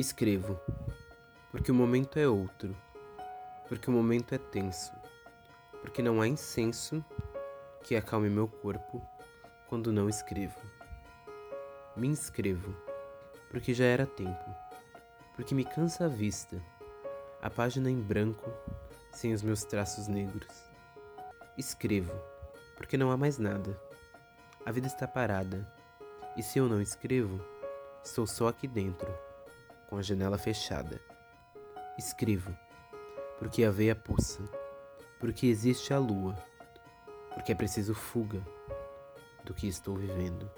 Escrevo, porque o momento é outro, porque o momento é tenso, porque não há incenso que acalme meu corpo quando não escrevo. Me inscrevo, porque já era tempo, porque me cansa a vista, a página em branco, sem os meus traços negros. Escrevo, porque não há mais nada. A vida está parada, e se eu não escrevo, estou só aqui dentro com a janela fechada. Escrevo, porque a veia pulsa, porque existe a lua, porque é preciso fuga do que estou vivendo.